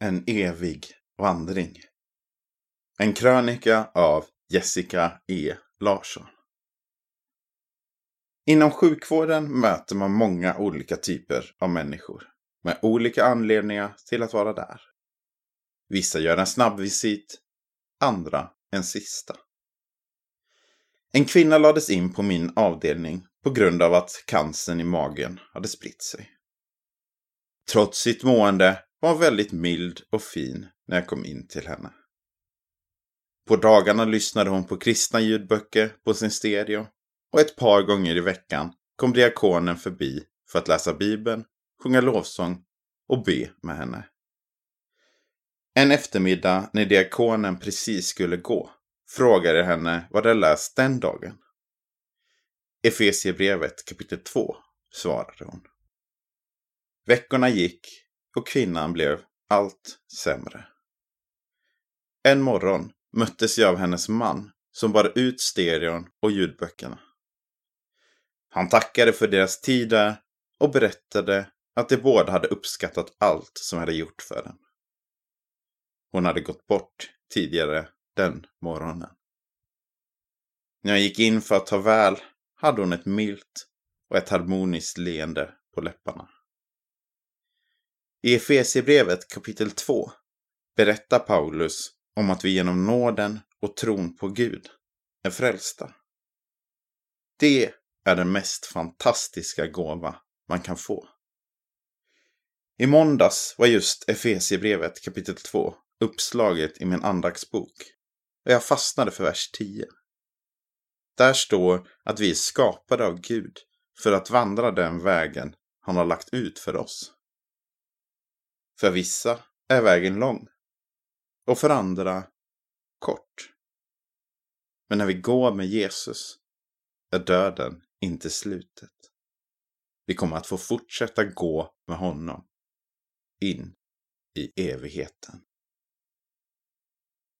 En evig vandring. En krönika av Jessica E. Larsson. Inom sjukvården möter man många olika typer av människor med olika anledningar till att vara där. Vissa gör en snabbvisit, andra en sista. En kvinna lades in på min avdelning på grund av att cancern i magen hade spritt sig. Trots sitt mående var väldigt mild och fin när jag kom in till henne. På dagarna lyssnade hon på kristna ljudböcker på sin stereo och ett par gånger i veckan kom diakonen förbi för att läsa bibeln, sjunga lovsång och be med henne. En eftermiddag när diakonen precis skulle gå frågade henne vad de läst den dagen. Efesiebrevet kapitel 2, svarade hon. Veckorna gick och kvinnan blev allt sämre. En morgon möttes jag av hennes man som bar ut stereon och ljudböckerna. Han tackade för deras tid där och berättade att de båda hade uppskattat allt som jag hade gjort för dem. Hon hade gått bort tidigare den morgonen. När jag gick in för att ta väl hade hon ett milt och ett harmoniskt leende på läpparna. I Efesierbrevet kapitel 2 berättar Paulus om att vi genom nåden och tron på Gud är frälsta. Det är den mest fantastiska gåva man kan få. I måndags var just Efesierbrevet kapitel 2 uppslaget i min andaktsbok och jag fastnade för vers 10. Där står att vi är skapade av Gud för att vandra den vägen han har lagt ut för oss. För vissa är vägen lång och för andra kort. Men när vi går med Jesus är döden inte slutet. Vi kommer att få fortsätta gå med honom in i evigheten.